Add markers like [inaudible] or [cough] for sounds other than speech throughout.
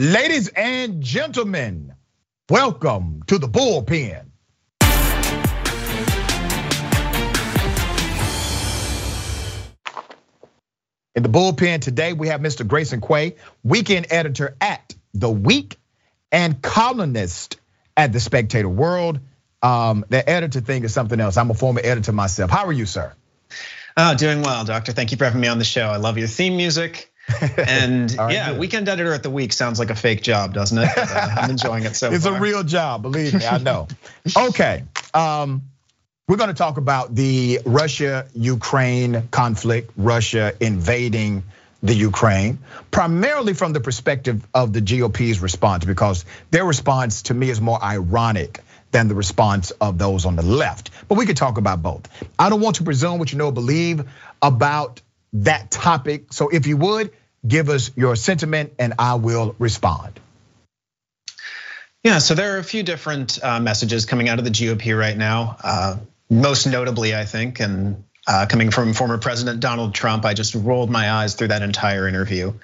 Ladies and gentlemen, welcome to the bullpen. In the bullpen today, we have Mr. Grayson Quay, weekend editor at The Week and columnist at The Spectator World. Um, the editor thing is something else. I'm a former editor myself. How are you, sir? Oh, doing well, doctor. Thank you for having me on the show. I love your theme music. [laughs] And right, yeah, good. weekend editor at the week sounds like a fake job, doesn't it? Uh, I'm enjoying it so much. it's far. a real job, believe me, I know. okay, um, we're going to talk about the Russia-Ukraine conflict, Russia invading the Ukraine, primarily from the perspective of the GOP's response, because their response to me is more ironic than the response of those on the left. But we could talk about both. I don't want to presume what you know, believe about that topic. So if you would, give us your sentiment and I will respond. Yeah, so there are a few different uh, messages coming out of the GOP right now. Uh, most notably, I think, and uh, coming from former President Donald Trump, I just rolled my eyes through that entire interview. [laughs]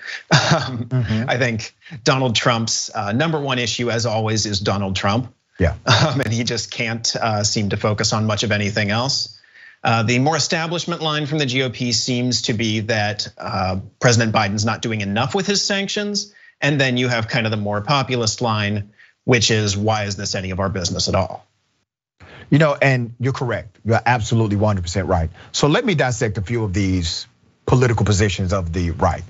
Um, mm-hmm. I think Donald Trump's number one issue, as always, is Donald Trump. Yeah. [laughs] Um, and he just can't seem to focus on much of anything else. Uh, the more establishment line from the GOP seems to be that uh, President Biden's not doing enough with his sanctions. And then you have kind of the more populist line, which is why is this any of our business at all? You know, and you're correct. You're absolutely 100% right. So let me dissect a few of these political positions of the right.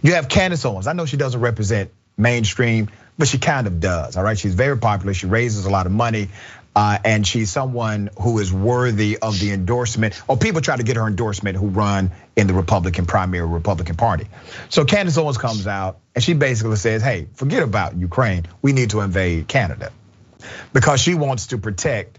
You have Candace Owens. I know she doesn't represent mainstream, but she kind of does. All right, she's very popular. She raises a lot of money. Uh, and she's someone who is worthy of the endorsement, or people try to get her endorsement who run in the Republican primary Republican Party. So Candace Owens comes out and she basically says, hey, forget about Ukraine. We need to invade Canada because she wants to protect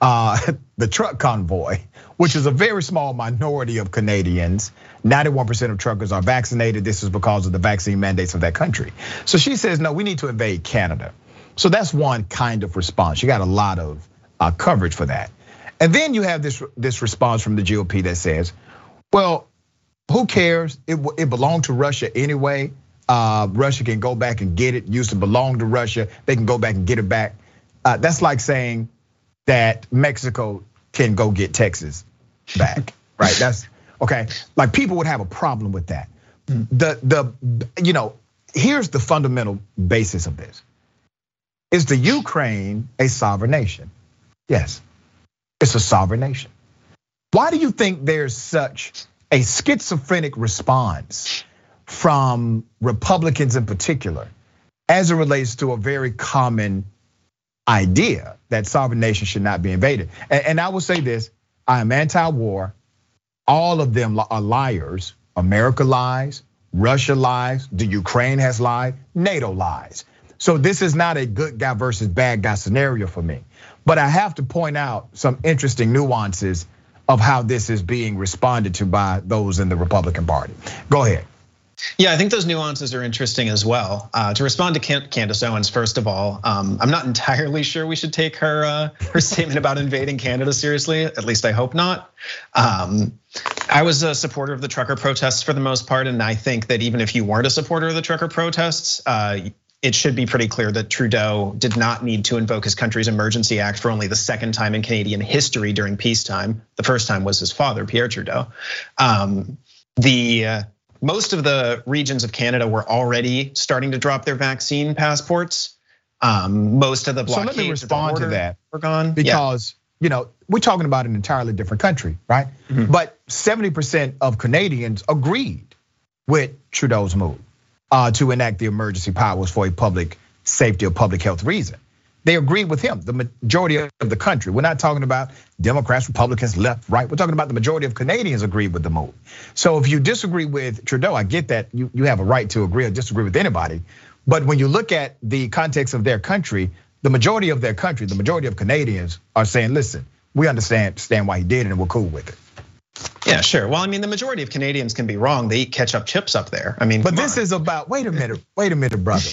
uh, [laughs] the truck convoy, which is a very small minority of Canadians. 91% of truckers are vaccinated. This is because of the vaccine mandates of that country. So she says, no, we need to invade Canada. So that's one kind of response. You got a lot of uh, coverage for that. And then you have this this response from the GOP that says, well, who cares? It, it belonged to Russia anyway. Uh, Russia can go back and get it. Used to belong to Russia. They can go back and get it back. Uh, that's like saying that Mexico can go get Texas back, [laughs] right? That's okay. Like people would have a problem with that. The the you know here's the fundamental basis of this. Is the Ukraine a sovereign nation? Yes, it's a sovereign nation. Why do you think there's such a schizophrenic response from Republicans in particular as it relates to a very common idea that sovereign nations should not be invaded? And I will say this I am anti war. All of them are liars. America lies, Russia lies, the Ukraine has lied, NATO lies. So this is not a good guy versus bad guy scenario for me. But I have to point out some interesting nuances of how this is being responded to by those in the Republican Party. Go ahead. Yeah, I think those nuances are interesting as well. Uh, to respond to Candace Owens, first of all, um, I'm not entirely sure we should take her uh, [laughs] her statement about invading Canada seriously. At least I hope not. Um, I was a supporter of the trucker protests for the most part, and I think that even if you weren't a supporter of the trucker protests, uh, it should be pretty clear that Trudeau did not need to invoke his country's emergency act for only the second time in Canadian history during peacetime. The first time was his father, Pierre Trudeau. Um, the uh, most of the regions of Canada were already starting to drop their vaccine passports. Um, most of the blockades. So let me respond to that. Were gone because yeah. you know we're talking about an entirely different country, right? Mm-hmm. But 70% of Canadians agreed with Trudeau's move Uh, to enact the emergency powers for a public safety or public health reason. They agreed with him, the majority of the country. We're not talking about Democrats, Republicans, left, right. We're talking about the majority of Canadians agreed with the move. So if you disagree with Trudeau, I get that you, you have a right to agree or disagree with anybody. But when you look at the context of their country, the majority of their country, the majority of Canadians are saying, listen, we understand, understand why he did it and we're cool with it. Yeah, sure. Well, I mean, the majority of Canadians can be wrong. They eat ketchup chips up there. I mean, but this on. is about. Wait a minute. Wait a minute, brother.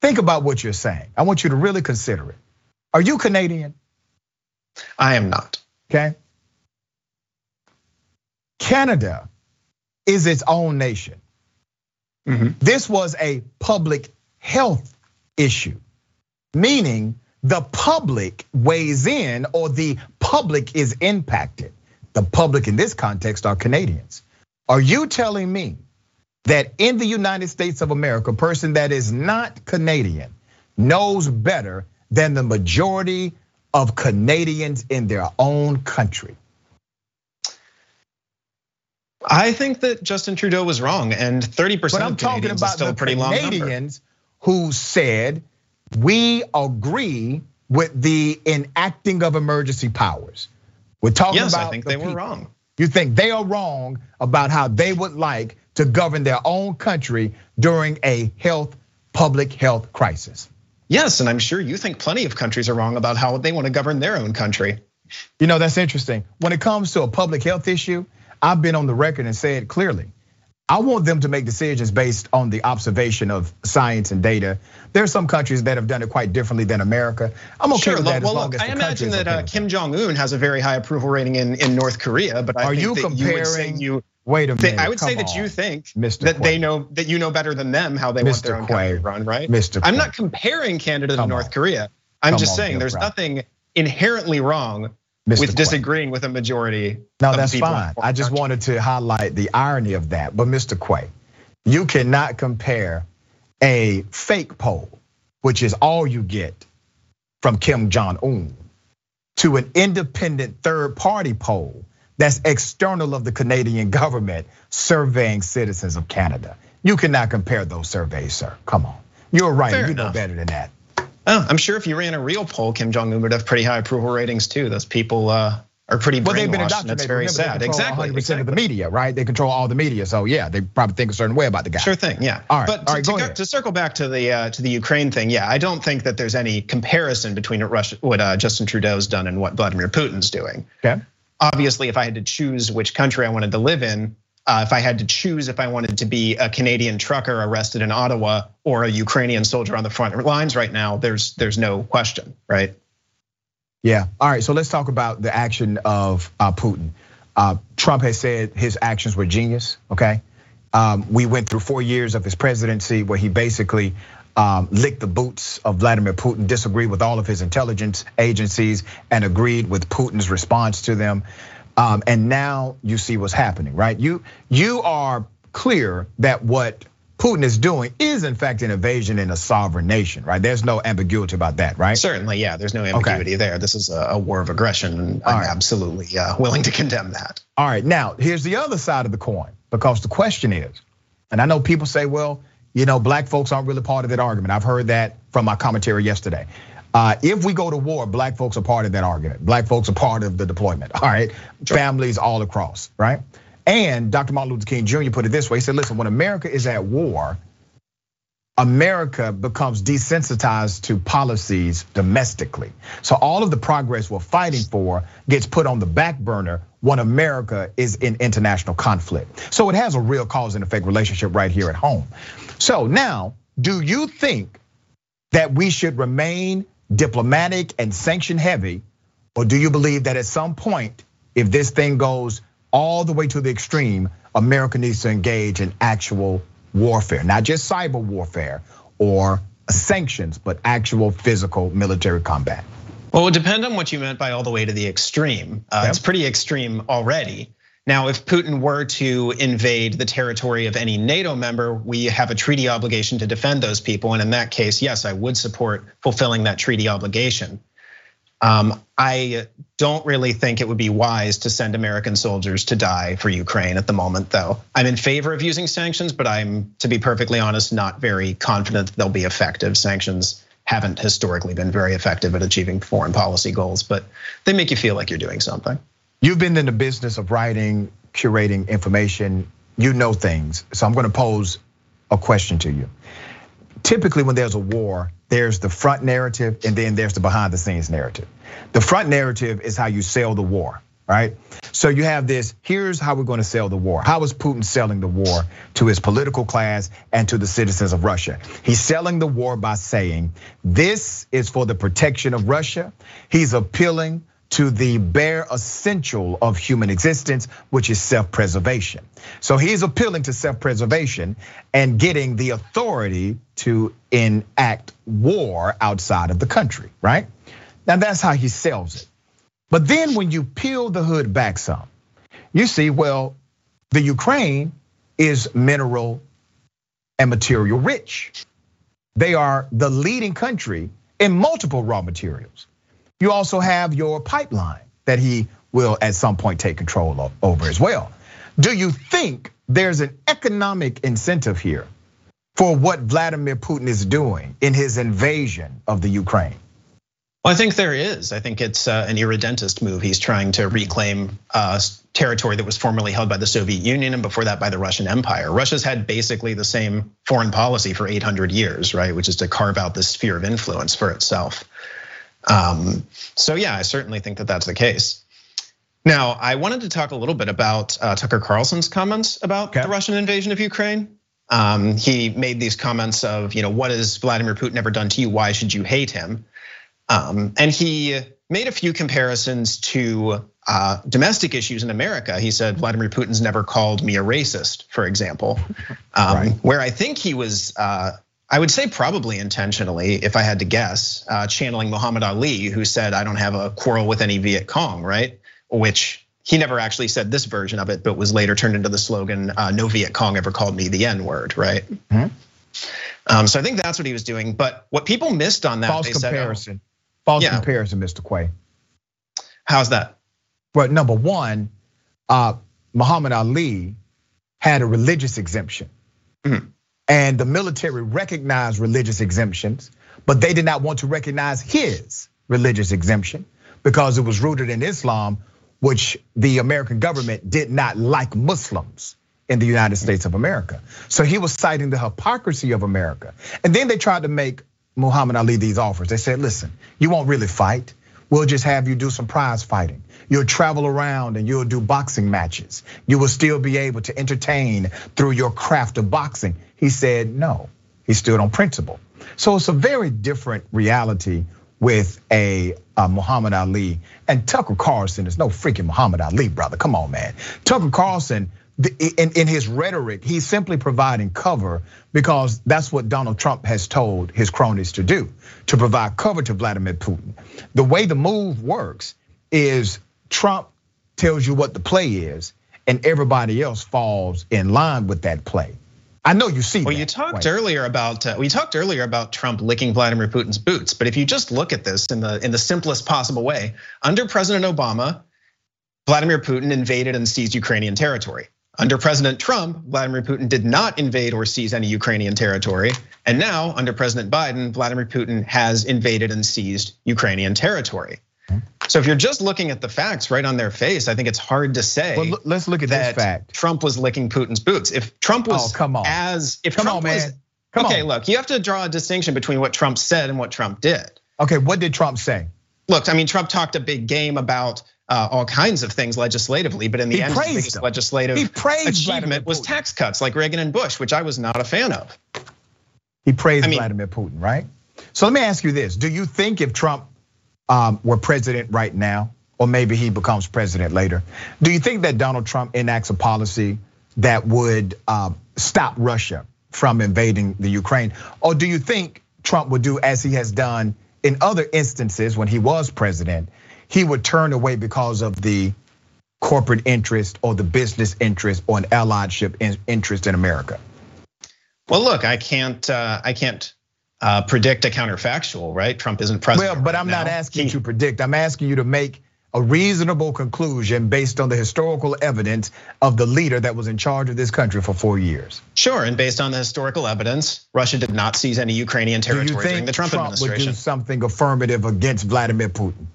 Think about what you're saying. I want you to really consider it. Are you Canadian? I am not. Okay. Canada is its own nation. Mm-hmm. This was a public health issue, meaning the public weighs in or the public is impacted. The public in this context are Canadians. Are you telling me that in the United States of America, a person that is not Canadian knows better than the majority of Canadians in their own country? I think that Justin Trudeau was wrong, and 30% but I'm of talking Canadians about is still a pretty Canadians who said we agree with the enacting of emergency powers. We're talking yes, about. I think the they people. were wrong. You think they are wrong about how they would like to govern their own country during a health, public health crisis? Yes, and I'm sure you think plenty of countries are wrong about how they want to govern their own country. You know, that's interesting. When it comes to a public health issue, I've been on the record and said clearly, I want them to make decisions based on the observation of science and data. There are some countries that have done it quite differently than America. I'm okay sure, with that well, as long as I imagine that uh, Kim Jong Un has a very high approval rating in, in North Korea, but I are think you comparing? You, you wait a minute. I would say that you think Mr. that Quay. they know that you know better than them how they Mr. want their own Quay. country run, right? Mr. I'm not comparing Canada to North on. Korea. I'm Come just saying there's nothing inherently wrong Mr. with disagreeing with a majority. No, that's fine. I just country. wanted to highlight the irony of that. But Mr. Quay, you cannot compare a fake poll, which is all you get from Kim Jong Un, to an independent third party poll that's external of the Canadian government surveying citizens of Canada. You cannot compare those surveys, sir. Come on. You're right. Fair you enough. know better than that. Oh, I'm sure if you ran a real poll, Kim Jong Un would have pretty high approval ratings too. Those people uh, are pretty well, they've been indoctrinated. That's very Remember, sad. Exactly. 100% exactly. of the media, right? They control all the media, so yeah, they probably think a certain way about the guy. Sure thing. Yeah. All right. But all right, to, to, to, circle back to the uh, to the Ukraine thing, yeah, I don't think that there's any comparison between what Russia, what uh, Justin Trudeau's done and what Vladimir Putin's doing. Okay. Obviously, if I had to choose which country I wanted to live in, if I had to choose if I wanted to be a Canadian trucker arrested in Ottawa or a Ukrainian soldier on the front lines right now, there's there's no question, right? Yeah. All right. So let's talk about the action of uh, Putin. Uh, Trump has said his actions were genius. Okay. Um, we went through four years of his presidency where he basically um, licked the boots of Vladimir Putin, disagreed with all of his intelligence agencies, and agreed with Putin's response to them. Um, and now you see what's happening, right? You you are clear that what Putin is doing is in fact an invasion in a sovereign nation, right? There's no ambiguity about that, right? Certainly, yeah. There's no ambiguity okay. there. This is a war of aggression, and I'm right. absolutely uh, willing to condemn that. All right, now here's the other side of the coin, because the question is, and I know people say, well, you know, black folks aren't really part of that argument. I've heard that from my commentary yesterday. Uh, if we go to war, black folks are part of that argument. Black folks are part of the deployment. [laughs] All right, sure. families all across, right? And Dr. Martin Luther King Jr. put it this way: He said, "Listen, when America is at war, America becomes desensitized to policies domestically. So all of the progress we're fighting for gets put on the back burner when America is in international conflict. So it has a real cause and effect relationship right here at home. So now, do you think that we should remain diplomatic and sanction heavy? Or do you believe that at some point, if this thing goes all the way to the extreme, America needs to engage in actual warfare, not just cyber warfare or sanctions, but actual physical military combat? Well, it would depend on what you meant by all the way to the extreme. Uh, yep. It's pretty extreme already. Now, if Putin were to invade the territory of any NATO member, we have a treaty obligation to defend those people. And in that case, yes, I would support fulfilling that treaty obligation. Um, I don't really think it would be wise to send American soldiers to die for Ukraine at the moment, though. I'm in favor of using sanctions, but I'm, to be perfectly honest, not very confident that they'll be effective. Sanctions haven't historically been very effective at achieving foreign policy goals, but they make you feel like you're doing something. You've been in the business of writing, curating information. You know things. So I'm going to pose a question to you. Typically, when there's a war, there's the front narrative and then there's the behind the scenes narrative. The front narrative is how you sell the war, right? So you have this here's how we're going to sell the war. How is Putin selling the war to his political class and to the citizens of Russia? He's selling the war by saying this is for the protection of Russia. He's appealing to the bare essential of human existence, which is self preservation. So he's appealing to self preservation and getting the authority to enact war outside of the country, right? Now that's how he sells it. But then when you peel the hood back some, you see, well, the Ukraine is mineral and material rich. They are the leading country in multiple raw materials. You also have your pipeline that he will at some point take control over as well. Do you think there's an economic incentive here for what Vladimir Putin is doing in his invasion of the Ukraine? Well, I think there is. I think it's uh, an irredentist move. He's trying to reclaim uh, territory that was formerly held by the Soviet Union and before that by the Russian Empire. Russia's had basically the same foreign policy for 800 years, right? Which is to carve out this sphere of influence for itself. Um, so yeah, I certainly think that that's the case. Now, I wanted to talk a little bit about uh, Tucker Carlson's comments about okay. the Russian invasion of Ukraine. Um, he made these comments of, you know, what has Vladimir Putin ever done to you? Why should you hate him? Um, and he made a few comparisons to uh, domestic issues in America. He said Vladimir Putin's never called me a racist, for example. Um, right. Where I think he was uh, I would say probably intentionally, if I had to guess, uh, channeling Muhammad Ali, who said, I don't have a quarrel with any Viet Cong, right? Which he never actually said this version of it, but was later turned into the slogan, uh, no Viet Cong ever called me the N word, right? Mm-hmm. Um, so I think that's what he was doing. But what people missed on that, false comparison, said, oh, false yeah. comparison, Mr. Quay. How's that? Well, number one, uh, Muhammad Ali had a religious exemption. Mm-hmm. And the military recognized religious exemptions, but they did not want to recognize his religious exemption because it was rooted in Islam, which the American government did not like Muslims in the United States of America. So he was citing the hypocrisy of America. And then they tried to make Muhammad Ali these offers. They said, listen, you won't really fight. We'll just have you do some prize fighting. You'll travel around and you'll do boxing matches. You will still be able to entertain through your craft of boxing. He said no. He stood on principle. So it's a very different reality with a, a Muhammad Ali and Tucker Carlson is no freaking Muhammad Ali, brother. Come on, man. Tucker Carlson, in, in his rhetoric, he's simply providing cover because that's what Donald Trump has told his cronies to do, to provide cover to Vladimir Putin. The way the move works is Trump tells you what the play is, and everybody else falls in line with that play. I know you see. Well, that. you talked earlier about uh, we talked earlier about Trump licking Vladimir Putin's boots, but if you just look at this in the in the simplest possible way, under President Obama, Vladimir Putin invaded and seized Ukrainian territory. Under President Trump, Vladimir Putin did not invade or seize any Ukrainian territory. And now, under President Biden, Vladimir Putin has invaded and seized Ukrainian territory. So if you're just looking at the facts right on their face, I think it's hard to say. Well, let's look at that this fact. Trump was licking Putin's boots. If Trump was oh, come on. as if come Trump on, was come okay, on. look, you have to draw a distinction between what Trump said and what Trump did. Okay, what did Trump say? Look, I mean, Trump talked a big game about uh, all kinds of things legislatively, but in the he end, the biggest legislative he achievement was tax cuts like Reagan and Bush, which I was not a fan of. He praised I mean, Vladimir Putin, right? So let me ask you this: Do you think if Trump um, were president right now, or maybe he becomes president later. Do you think that Donald Trump enacts a policy that would um, stop Russia from invading the Ukraine? Or do you think Trump would do as he has done in other instances when he was president? He would turn away because of the corporate interest or the business interest or an allyship interest in America? Well, look, I can't, uh, I can't uh, predict a counterfactual, right? Trump isn't president. Well, but right I'm now. not asking you to predict. I'm asking you to make a reasonable conclusion based on the historical evidence of the leader that was in charge of this country for four years. Sure, and based on the historical evidence, Russia did not seize any Ukrainian territory during the Trump, Trump administration. Would do something affirmative against Vladimir Putin.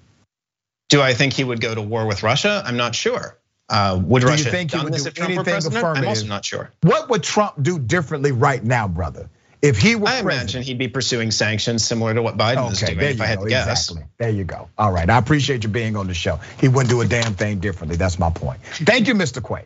Do I think he would go to war with Russia? I'm not sure. Uh, would do Russia you think have done this do if Trump were president? I'm also not sure. What would Trump do differently right now, brother? If he were I president, imagine he'd be pursuing sanctions similar to what Biden okay, is doing. If I had go, to guess. Exactly. There you go. All right. I appreciate you being on the show. He wouldn't do a damn thing differently. That's my point. Thank you, Mr. Quay.